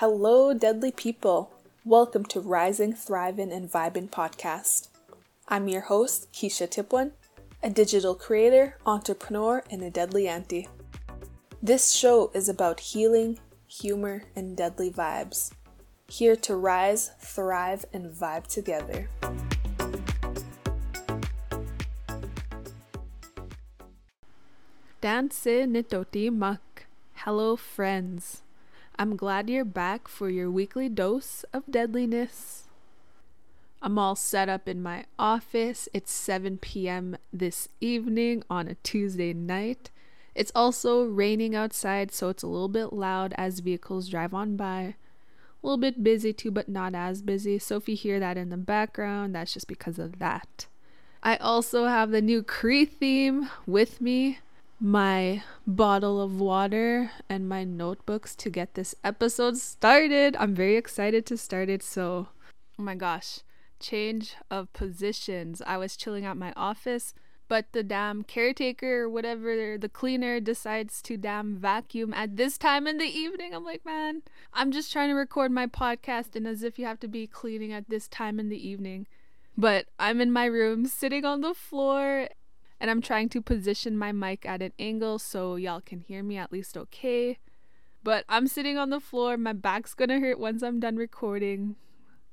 Hello, deadly people. Welcome to Rising, Thriving, and Vibing podcast. I'm your host, Keisha Tipwan, a digital creator, entrepreneur, and a deadly auntie. This show is about healing, humor, and deadly vibes. Here to rise, thrive, and vibe together. Dance Nitoti Mak. Hello, friends. I'm glad you're back for your weekly dose of deadliness. I'm all set up in my office. It's 7 p.m. this evening on a Tuesday night. It's also raining outside, so it's a little bit loud as vehicles drive on by. A little bit busy too, but not as busy. So if you hear that in the background, that's just because of that. I also have the new Cree theme with me my bottle of water and my notebooks to get this episode started. I'm very excited to start it. So, oh my gosh, change of positions. I was chilling at my office, but the damn caretaker or whatever, the cleaner decides to damn vacuum at this time in the evening. I'm like, man, I'm just trying to record my podcast, and as if you have to be cleaning at this time in the evening. But I'm in my room sitting on the floor and I'm trying to position my mic at an angle so y'all can hear me at least okay. But I'm sitting on the floor, my back's gonna hurt once I'm done recording.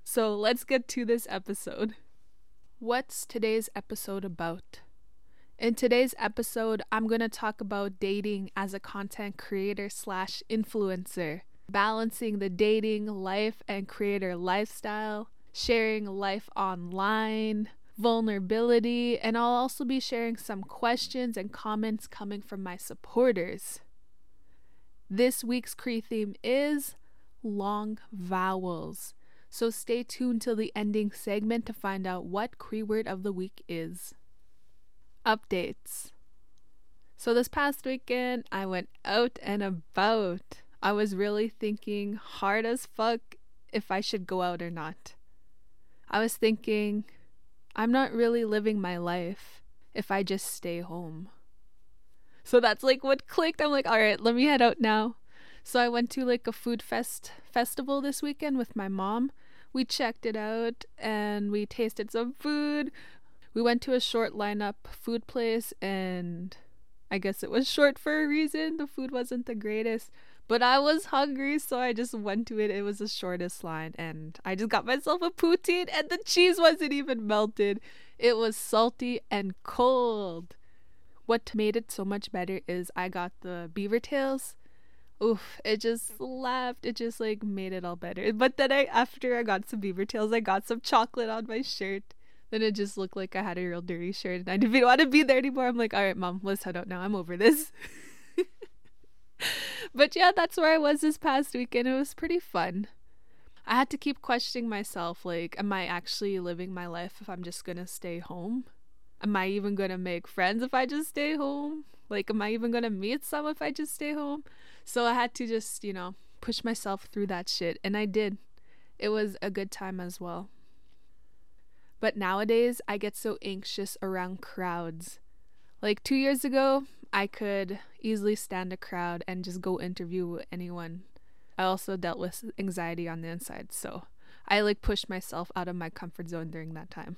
So let's get to this episode. What's today's episode about? In today's episode, I'm to talk about dating as a content creator slash influencer, balancing the dating life and creator lifestyle, sharing life online, vulnerability, and I'll also be sharing some questions and comments coming from my supporters. This week's Cree theme is long vowels. So stay tuned till the ending segment to find out what Cree word of the week is. Updates. So this past weekend, I went out and about. I was really thinking hard as fuck if I should go out or not. I was thinking, I'm not really living my life if I just stay home. So that's like what clicked. I'm like, all right, let me head out now. So I went to like a food fest festival this weekend with my mom. We checked it out and we tasted some food. We went to a short lineup food place and I guess it was short for a reason. The food wasn't the greatest, but I was hungry, so I just went to it. It was the shortest line, and I just got myself a poutine, and the cheese wasn't even melted. It was salty and cold. What made it so much better is I got the beaver tails. Oof, it just laughed. It just like made it all better. But then I after I got some beaver tails, I got some chocolate on my shirt. Then it just looked like I had a real dirty shirt and I didn't want to be there anymore. I'm like, all right, mom, let's head out now. I'm over this. but yeah, that's where I was this past weekend. It was pretty fun. I had to keep questioning myself like, am I actually living my life if I'm just gonna stay home? Am I even gonna make friends if I just stay home? Like, am I even gonna meet some if I just stay home? So I had to just, you know, push myself through that shit. And I did. It was a good time as well. But nowadays, I get so anxious around crowds. Like two years ago, I could easily stand a crowd and just go interview anyone. I also dealt with anxiety on the inside, so I like pushed myself out of my comfort zone during that time.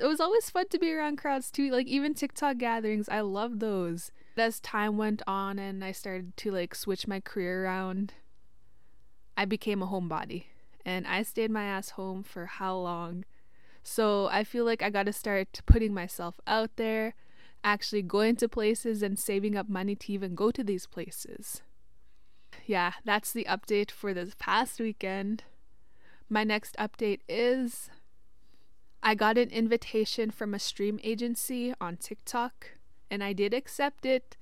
It was always fun to be around crowds too, like even TikTok gatherings. I love those. As time went on and I started to like switch my career around, I became a homebody and I stayed my ass home for how long? So I feel like I got to start putting myself out there actually going to places and saving up money to even go to these places. Yeah, that's the update for this past weekend. My next update is I got an invitation from a stream agency on TikTok, and I did accept it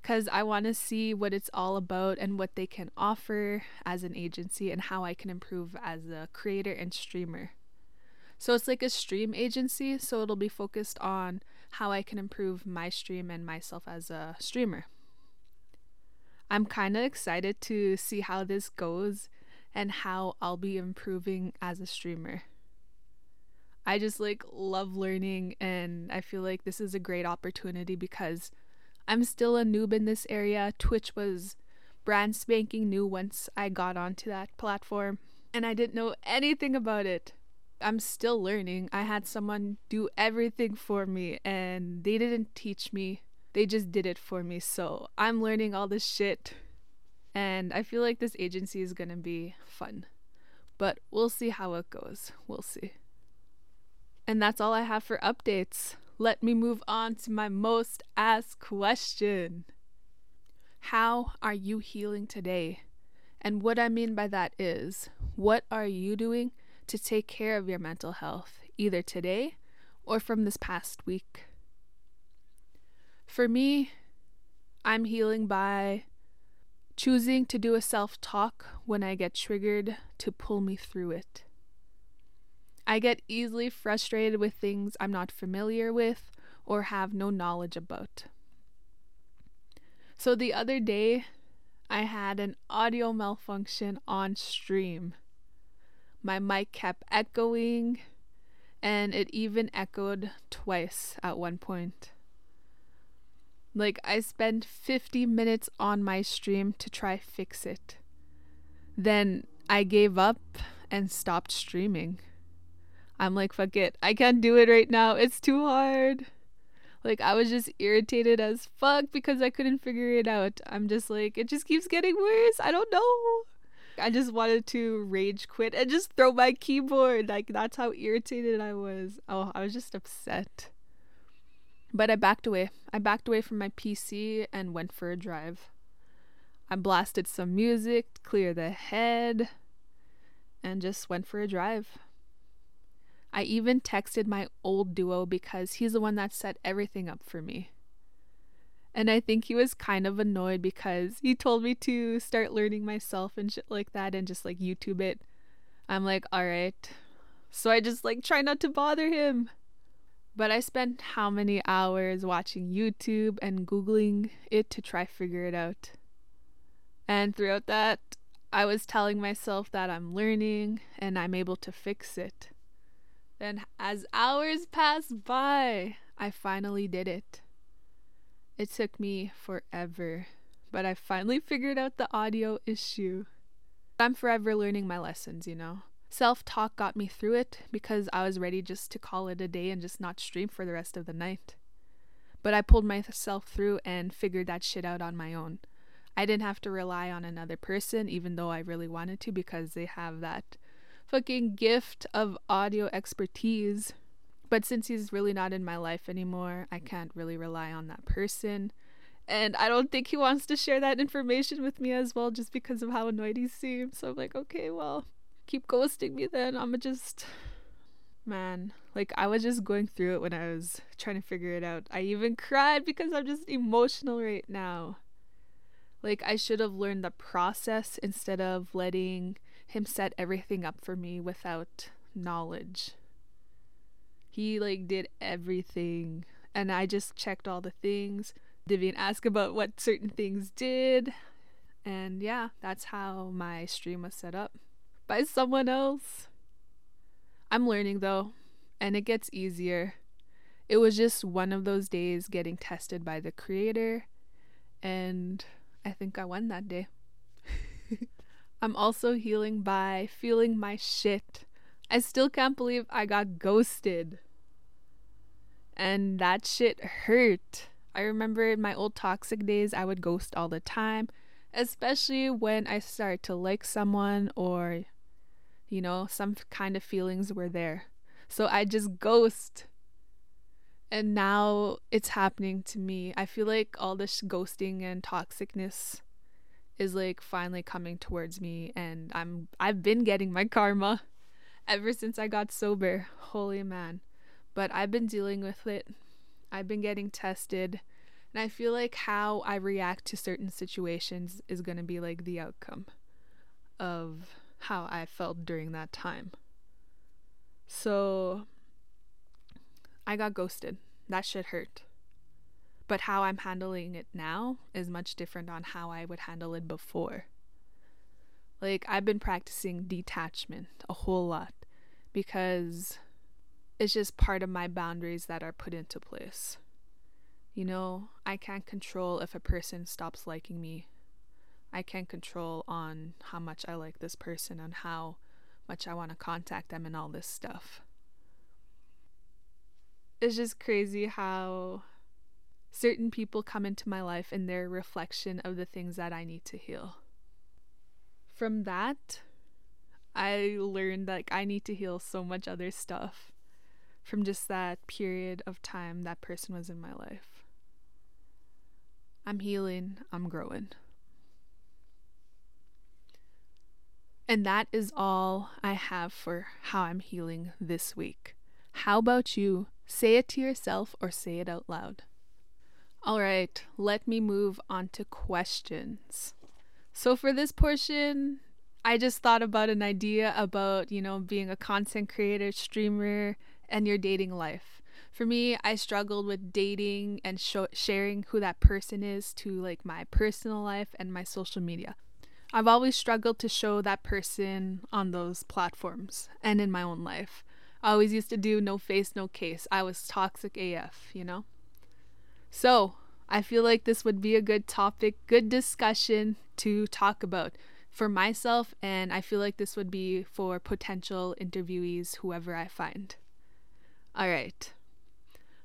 because I want to see what it's all about and what they can offer as an agency and how I can improve as a creator and streamer. So it's like a stream agency, so it'll be focused on how I can improve my stream and myself as a streamer. I'm kind of excited to see how this goes and how I'll be improving as a streamer. I just like love learning and I feel like this is a great opportunity because I'm still a noob in this area. Twitch was brand spanking new once I got onto that platform, and I didn't know anything about it. I'm still learning. I had someone do everything for me, and they didn't teach me, they just did it for me. So I'm learning all this shit, and I feel like this agency is gonna be fun. But we'll see how it goes. We'll see. And that's all I have for updates. Let me move on to my most asked question. How are you healing today? And what I mean by that is, what are you doing to take care of your mental health, either today or from this past week? For me, I'm healing by choosing to do a self talk when I get triggered to pull me through it. I get easily frustrated with things I'm not familiar with or have no knowledge about. So the other day, I had an audio malfunction on stream. My mic kept echoing, and it even echoed twice at one point. Like, I spent 50 minutes on my stream to try fix it. Then I gave up and stopped streaming. I'm like, fuck it. I can't do it right now. It's too hard. Like, I was just irritated as fuck because I couldn't figure it out. I'm just like, it just keeps getting worse. I don't know. I just wanted to rage quit and just throw my keyboard. Like, that's how irritated I was. Oh, I was just upset. But I backed away. I backed away from my PC and went for a drive. I blasted some music, clear the head, and just went for a drive. I even texted my old duo because he's the one that set everything up for me. And I think he was kind of annoyed because he told me to start learning myself and shit like that and just like YouTube it. I'm like, all right. So I just like try not to bother him. But I spent how many hours watching YouTube and Googling it to try figure it out. And throughout that, I was telling myself that I'm learning and I'm able to fix it. Then, as hours passed by, I finally did it. It took me forever, but I finally figured out the audio issue. I'm forever learning my lessons, you know. Self talk got me through it because I was ready just to call it a day and just not stream for the rest of the night. But I pulled myself through and figured that shit out on my own. I didn't have to rely on another person, even though I really wanted to, because they have that fucking gift of audio expertise. But since he's really not in my life anymore, I can't really rely on that person. And I don't think he wants to share that information with me as well just because of how annoyed he seems. So I'm like, okay, well, keep ghosting me then. I'ma just man, like I was just going through it when I was trying to figure it out. I even cried because I'm just emotional right now. Like I should have learned the process instead of letting him set everything up for me without knowledge. He like did everything and I just checked all the things. Divian asked about what certain things did. And yeah, that's how my stream was set up by someone else. I'm learning though, and it gets easier. It was just one of those days getting tested by the creator, and I think I won that day. I'm also healing by feeling my shit. I still can't believe I got ghosted. And that shit hurt. I remember in my old toxic days, I would ghost all the time, especially when I start to like someone or, you know, some kind of feelings were there. So I just ghost. And now it's happening to me. I feel like all this ghosting and toxicness is like finally coming towards me and I'm I've been getting my karma ever since I got sober. Holy man. But I've been dealing with it. I've been getting tested and I feel like how I react to certain situations is going to be like the outcome of how I felt during that time. So I got ghosted. That shit hurt. But how I'm handling it now is much different on how I would handle it before. Like, I've been practicing detachment a whole lot because it's just part of my boundaries that are put into place. You know, I can't control if a person stops liking me. I can't control on how much I like this person and how much I want to contact them and all this stuff. It's just crazy how certain people come into my life and they're a reflection of the things that I need to heal. From that, I learned like I need to heal so much other stuff from just that period of time that person was in my life. I'm healing, I'm growing. And that is all I have for how I'm healing this week. How about you? Say it to yourself or say it out loud. All right, let me move on to questions. So, for this portion, I just thought about an idea about, you know, being a content creator, streamer, and your dating life. For me, I struggled with dating and sharing who that person is to like my personal life and my social media. I've always struggled to show that person on those platforms and in my own life. I always used to do no face, no case. I was toxic AF, you know? So, I feel like this would be a good topic, good discussion to talk about for myself, and I feel like this would be for potential interviewees, whoever I find. All right.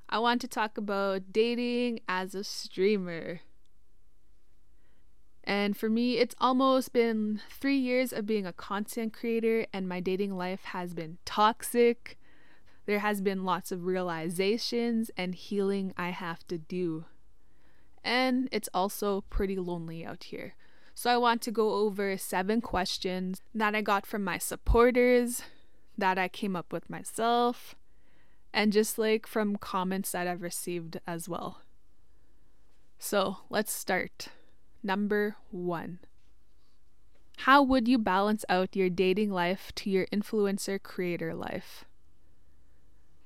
I want to talk about dating as a streamer. And for me, it's almost been three years of being a content creator, and my dating life has been toxic. There has been lots of realizations and healing I have to do. And it's also pretty lonely out here. So I want to go over seven questions that I got from my supporters, that I came up with myself, and just like from comments that I've received as well. So let's start. Number one How would you balance out your dating life to your influencer creator life?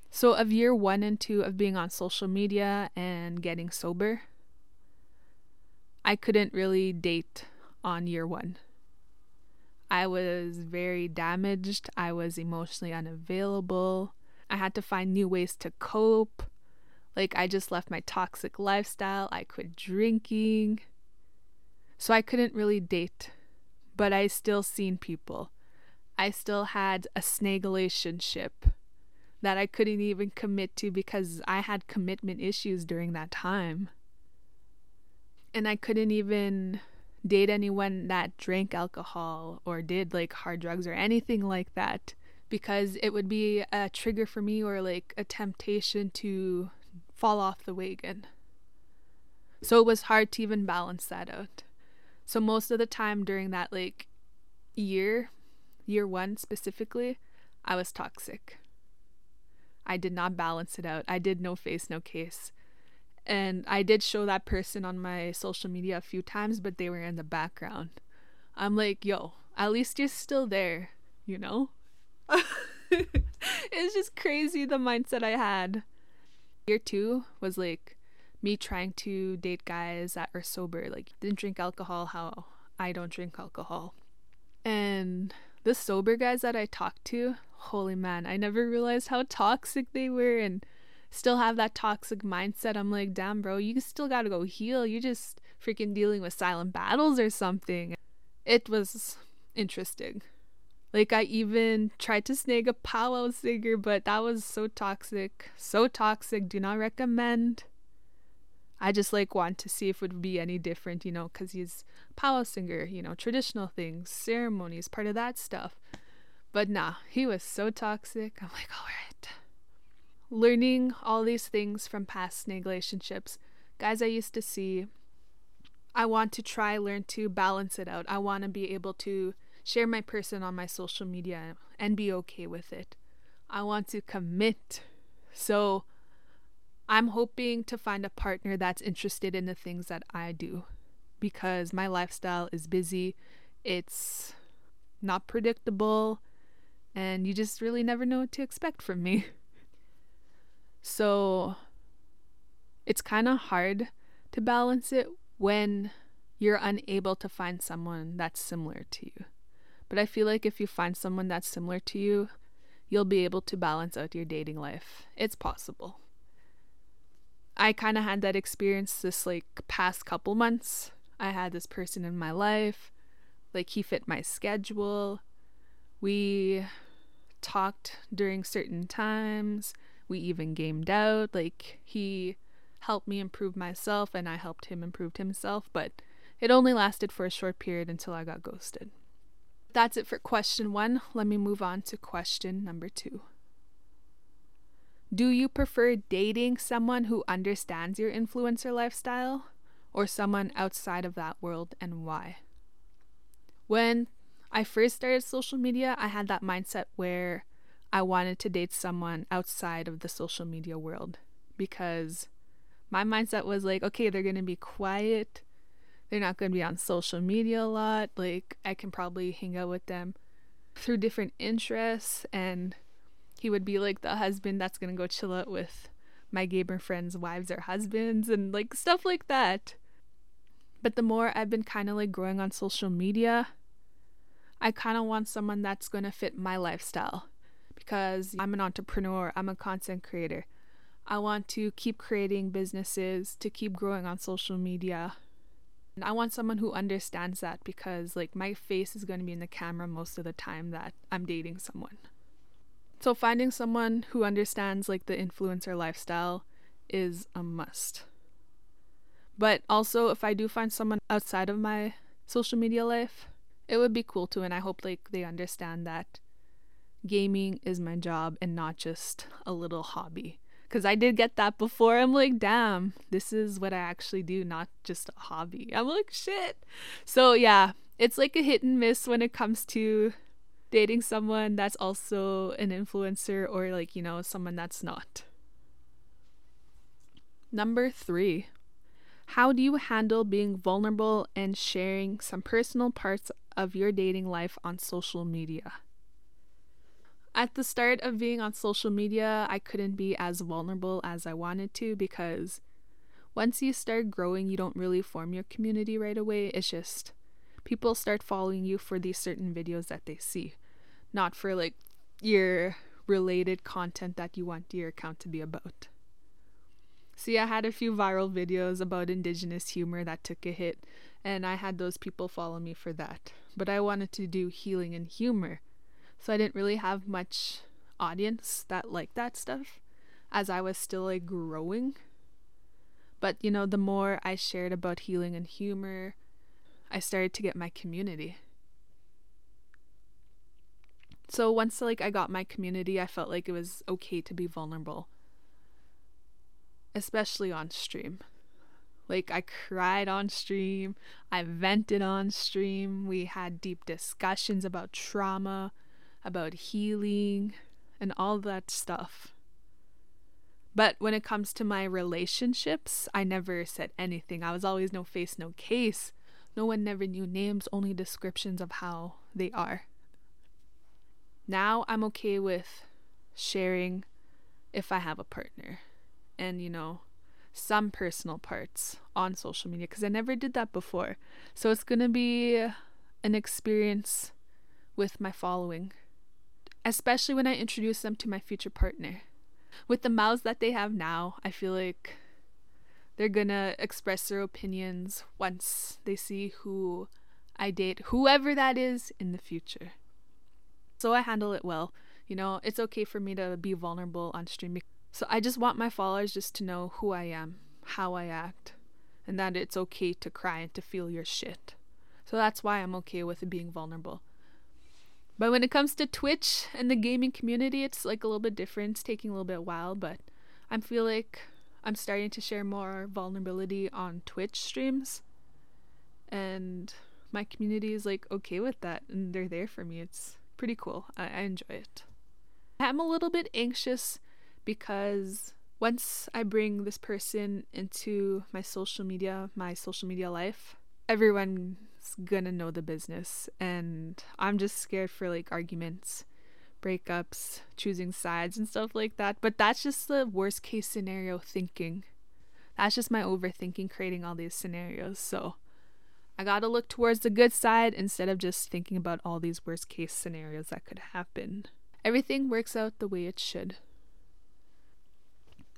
So, of year one and two of being on social media and getting sober, I couldn't really date on year one. I was very damaged. I was emotionally unavailable. I had to find new ways to cope. Like, I just left my toxic lifestyle. I quit drinking. So I couldn't really date, but I still seen people. I still had a snake relationship that I couldn't even commit to because I had commitment issues during that time. And I couldn't even date anyone that drank alcohol or did like hard drugs or anything like that because it would be a trigger for me or like a temptation to fall off the wagon. So it was hard to even balance that out. So most of the time during that like year, year 1 specifically, I was toxic. I did not balance it out. I did no face, no case. And I did show that person on my social media a few times, but they were in the background. I'm like, yo, at least you're still there, you know? it's just crazy the mindset I had. Year two was like me trying to date guys that are sober, like didn't drink alcohol how I don't drink alcohol. And the sober guys that I talked to, holy man, I never realized how toxic they were and still have that toxic mindset. I'm like, damn, bro, you still gotta go heal. You're just freaking dealing with silent battles or something. It was interesting. Like, I even tried to snag a powwow singer, but that was so toxic. So toxic. Do not recommend. I just like want to see if it would be any different, you know, because he's powwow singer, you know, traditional things, ceremonies, part of that stuff. But nah, he was so toxic. I'm like, all right learning all these things from past relationships, guys I used to see, I want to try learn to balance it out. I want to be able to share my person on my social media and be okay with it. I want to commit. So I'm hoping to find a partner that's interested in the things that I do because my lifestyle is busy. It's not predictable and you just really never know what to expect from me. So it's kind of hard to balance it when you're unable to find someone that's similar to you. But I feel like if you find someone that's similar to you, you'll be able to balance out your dating life. It's possible. I kind of had that experience this like past couple months. I had this person in my life. Like, he fit my schedule. We talked during certain times. We even gamed out. Like, he helped me improve myself, and I helped him improve himself. But it only lasted for a short period until I got ghosted. That's it for question one. Let me move on to question number two. Do you prefer dating someone who understands your influencer lifestyle or someone outside of that world and why? When I first started social media, I had that mindset where I wanted to date someone outside of the social media world because my mindset was like, okay, they're going to be quiet. They're not going to be on social media a lot. Like, I can probably hang out with them through different interests. And he would be like the husband that's going to go chill out with my gamer friends' wives or husbands and like stuff like that. But the more I've been kind of like growing on social media, I kind of want someone that's going to fit my lifestyle because I'm an entrepreneur, I'm a content creator. I want to keep creating businesses, to keep growing on social media, and I want someone who understands that because, like, my face is going to be in the camera most of the time that I'm dating someone. So, finding someone who understands, like, the influencer lifestyle is a must. But also, if I do find someone outside of my social media life, it would be cool too. And I hope, like, they understand that gaming is my job and not just a little hobby because I did get that before. I'm like, damn, this is what I actually do, not just a hobby. I'm like, shit. So, yeah, it's like a hit and miss when it comes to dating someone that's also an influencer or, like, you know, someone that's not. Number three, how do you handle being vulnerable and sharing some personal parts of your dating life on social media? At the start of being on social media, I couldn't be as vulnerable as I wanted to because once you start growing, you don't really form your community right away. It's just people start following you for these certain videos that they see, not for like your related content that you want your account to be about. See, I had a few viral videos about indigenous humor that took a hit, and I had those people follow me for that. But I wanted to do healing and humor so I didn't really have much audience that liked that stuff as I was still like growing. But you know, the more I shared about healing and humor, I started to get my community. So once like I got my community, I felt like it was okay to be vulnerable. Especially on stream. Like I cried on stream, I vented on stream, we had deep discussions about trauma about healing and all that stuff. But when it comes to my relationships, I never said anything. I was always no face, no case. No one never knew names, only descriptions of how they are. Now I'm okay with sharing if I have a partner and, you know, some personal parts on social media because I never did that before. So it's going to be an experience with my following especially when I introduce them to my future partner. With the mouths that they have now, I feel like they're gonna express their opinions once they see who I date, whoever that is in the future. So I handle it well. You know, it's okay for me to be vulnerable on streaming. So I just want my followers just to know who I am, how I act, and that it's okay to cry and to feel your shit. So that's why I'm okay with being vulnerable. But when it comes to Twitch and the gaming community, it's like a little bit different. It's taking a little bit while, but I feel like I'm starting to share more vulnerability on Twitch streams. And my community is like okay with that and they're there for me. It's pretty cool. I, I enjoy it. I'm a little bit anxious because once I bring this person into my social media, my social media life, everyone gonna know the business. And i'm just scared for like arguments breakups choosing sides and stuff like that. But that's just the worst case scenario thinking. That's just my overthinking creating all these scenarios. So i gotta look towards the good side instead of just thinking about all these worst case scenarios that could happen. Everything works out the way it should.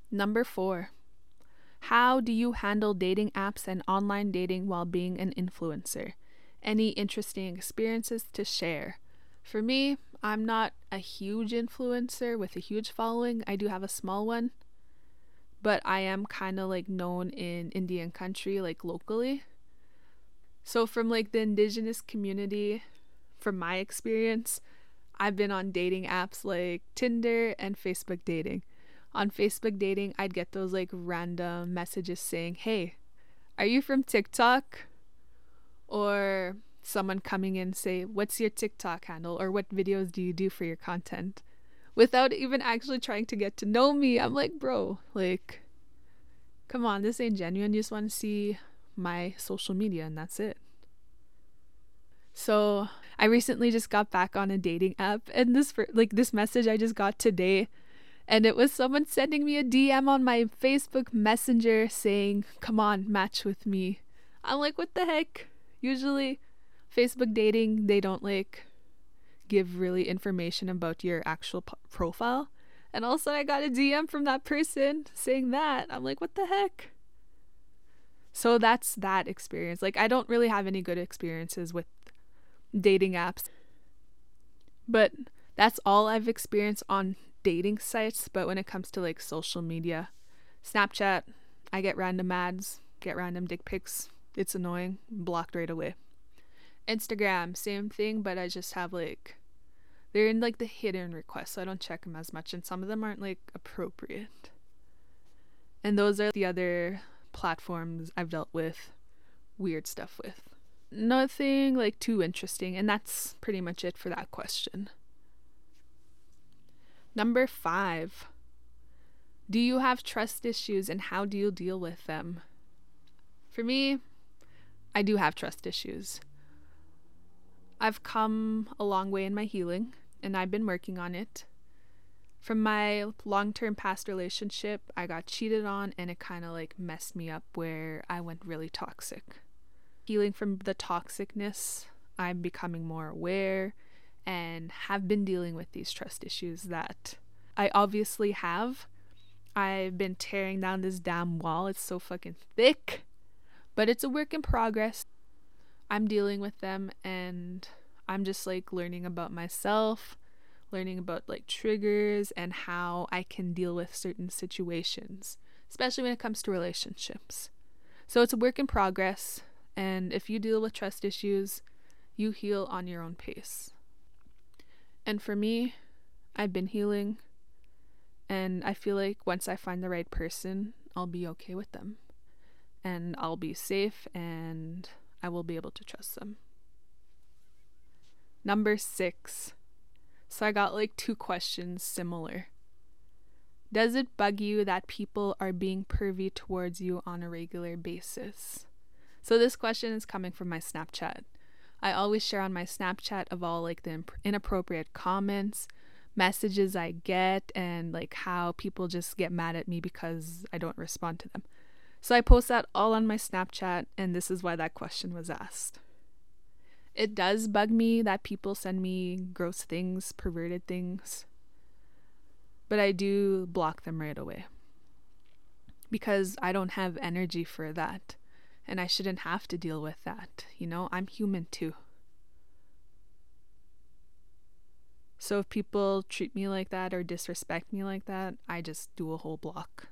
Number four How do you handle dating apps and online dating while being an influencer? Any interesting experiences to share? For me, I'm not a huge influencer with a huge following. I do have a small one, but I am kind of like known in Indian country, like locally. So, from like the indigenous community, from my experience, I've been on dating apps like Tinder and Facebook dating. On Facebook dating, I'd get those like random messages saying, Hey, are you from TikTok? Or someone coming in say, What's your TikTok handle? Or what videos do you do for your content? Without even actually trying to get to know me. I'm like, Bro, like, come on, this ain't genuine. You just want to see my social media and that's it. So I recently just got back on a dating app, and this like this message I just got today, and it was someone sending me a DM on my Facebook Messenger saying, "Come on, match with me." I'm like, "What the heck?" Usually, Facebook dating they don't like give really information about your actual p- profile. And also, I got a DM from that person saying that. I'm like, what the heck? So that's that experience. Like, I don't really have any good experiences with dating apps. But that's all I've experienced on dating sites. But when it comes to like social media, Snapchat, I get random ads, get random dick pics. It's annoying. Blocked right away. Instagram, same thing, but I just have like they're in like the hidden requests, so I don't check them as much, and some of them aren't like appropriate. And those are the other platforms I've dealt with weird stuff with nothing like too interesting, and that's pretty much it for that question. Number five Do you have trust issues and how do you deal with them? For me, I do have trust issues. I've come a long way in my healing and I've been working on it. From my long term past relationship, I got cheated on and it kind of like messed me up where I went really toxic healing from the toxicness, I'm becoming more aware and have been dealing with these trust issues that I obviously have. I've been tearing down this damn wall. It's so fucking thick, but it's a work in progress. I'm dealing with them and I'm just like learning about myself, learning about like triggers and how I can deal with certain situations, especially when it comes to relationships. So it's a work in progress. And if you deal with trust issues, you heal on your own pace. And for me, I've been healing, and I feel like once I find the right person, I'll be okay with them. And I'll be safe, and I will be able to trust them. Number six. So I got like two questions similar. Does it bug you that people are being pervy towards you on a regular basis? So this question is coming from my Snapchat. I always share on my Snapchat of all like the inappropriate comments, messages I get, and like how people just get mad at me because I don't respond to them. So I post that all on my Snapchat, and this is why that question was asked. It does bug me that people send me gross things, perverted things, but I do block them right away because I don't have energy for that and I shouldn't have to deal with that. You know, I'm human too. So if people treat me like that or disrespect me like that, I just do a whole block.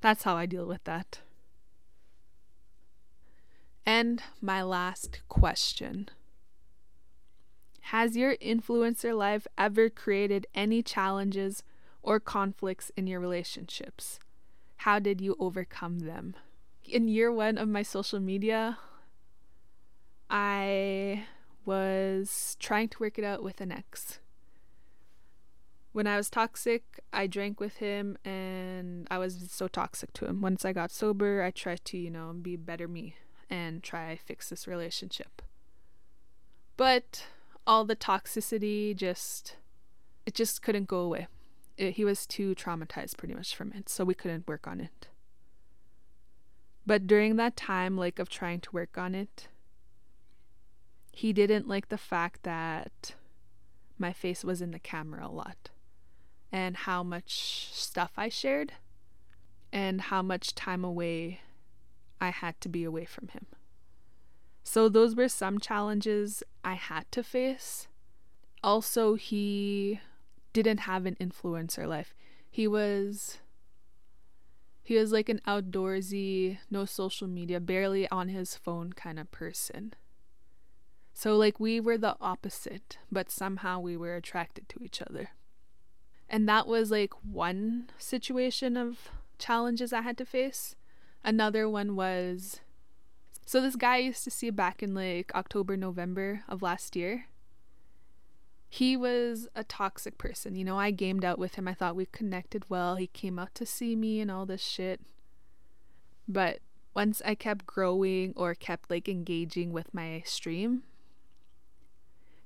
That's how I deal with that. And my last question Has your influencer life ever created any challenges or conflicts in your relationships? How did you overcome them? In year one of my social media, I was trying to work it out with an ex. When I was toxic, I drank with him and I was so toxic to him. Once I got sober, I tried to, you know, be better me and try fix this relationship. But all the toxicity just it just couldn't go away. It, he was too traumatized pretty much from it, so we couldn't work on it. But during that time, like, of trying to work on it, he didn't like the fact that my face was in the camera a lot and how much stuff I shared. and how much time away I had to be away from him. So, those were some challenges I had to face. Also, he didn't have an influencer life. He was he was like an outdoorsy, no social media, barely on his phone kind of person. So like we were the opposite, but somehow we were attracted to each other. And that was like one situation of challenges I had to face. Another one was so this guy I used to see back in like October, November of last year. He was a toxic person. You know, I gamed out with him. I thought we connected well. He came out to see me and all this shit. But once I kept growing or kept like engaging with my stream,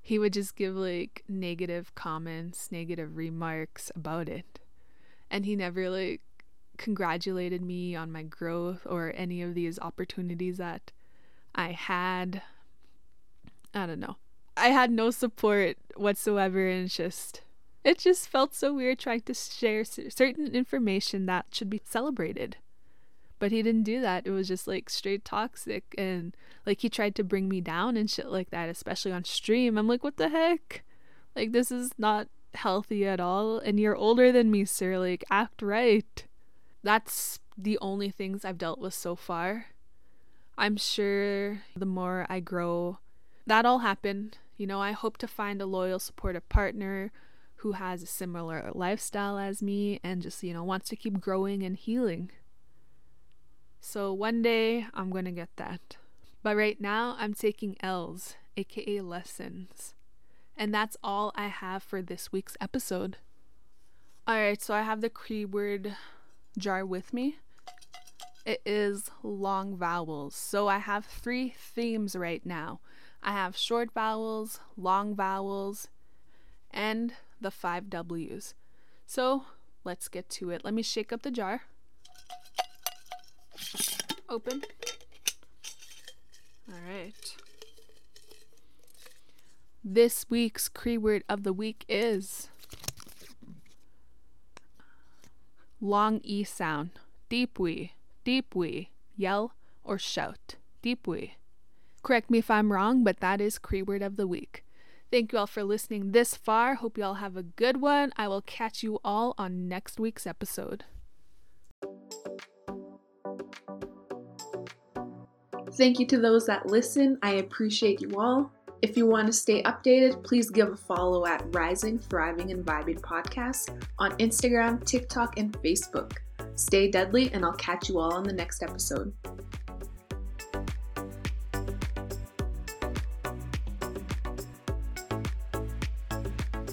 he would just give like negative comments, negative remarks about it. And he never like congratulated me on my growth or any of these opportunities that I had. I don't know. I had no support whatsoever, and just it just felt so weird trying to share certain information that should be celebrated. But he didn't do that. It was just like straight toxic, and like he tried to bring me down and shit like that, especially on stream. I'm like, what the heck? Like this is not healthy at all. And you're older than me, sir. Like act right that's the only things I've dealt with so far. I'm sure the more I grow, that'll happen. You know, I hope to find a loyal, supportive partner who has a similar lifestyle as me and just, you know, wants to keep growing and healing. So one day I'm going to get that. But right now I'm taking L's, aka lessons. And that's all I have for this week's episode. Alright, so I have the keyword jar with me. It is long vowels. So I have three themes right now. I have short vowels, long vowels, and the five W's. So let's get to it. Let me shake up the jar. Open. All right. This week's Cree word of the week is long E sound, têpwê, deep we, yell or shout, têpwê. Correct me if I'm wrong, but that is Cree word of the week. Thank you all for listening this far. Hope you all have a good one. I will catch you all on next week's episode. Thank you to those that listen. I appreciate you all. If you want to stay updated, please give a follow at Rising, Thriving, and Vibing Podcast on Instagram, TikTok, and Facebook. Stay deadly, and I'll catch you all on the next episode.